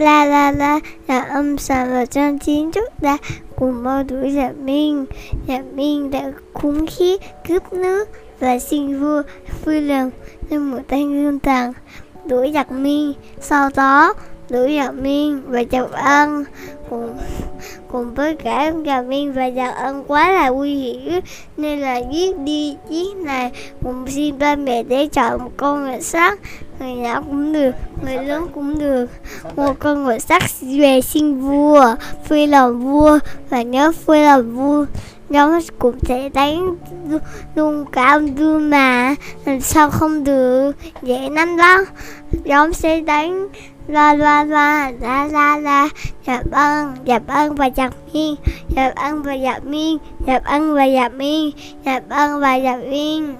la la la, là âm sàn vào trong chiến trước đã. Cùng bao đuổi giả minh giả minh đã khủng khí, cướp nước và xin vua vui lòng nên một tay gương tàng. Đuổi giặc minh sau đó đuổi giặc minh và giặc ân cùng cùng với cả giặc minh và giặc ân quá là nguy hiểm, nên là giết đi, giết này cùng xin ba mẹ để chọn một con người sắt người nhỏ cũng được, người lớn cũng được một con ngựa sắt về xin vua phi làm vua, và nhớ phi làm vua. Nhóm cũng sẽ đánh luôn cả ông vua mà, làm sao không được? Dễ lắm đó. Nhóm sẽ đánh la la la la la la. Dạp ân dạp ân và dạp miên. Dạp ân và dạp miên dạp ân và dạp miên dạp ân và dạp miên.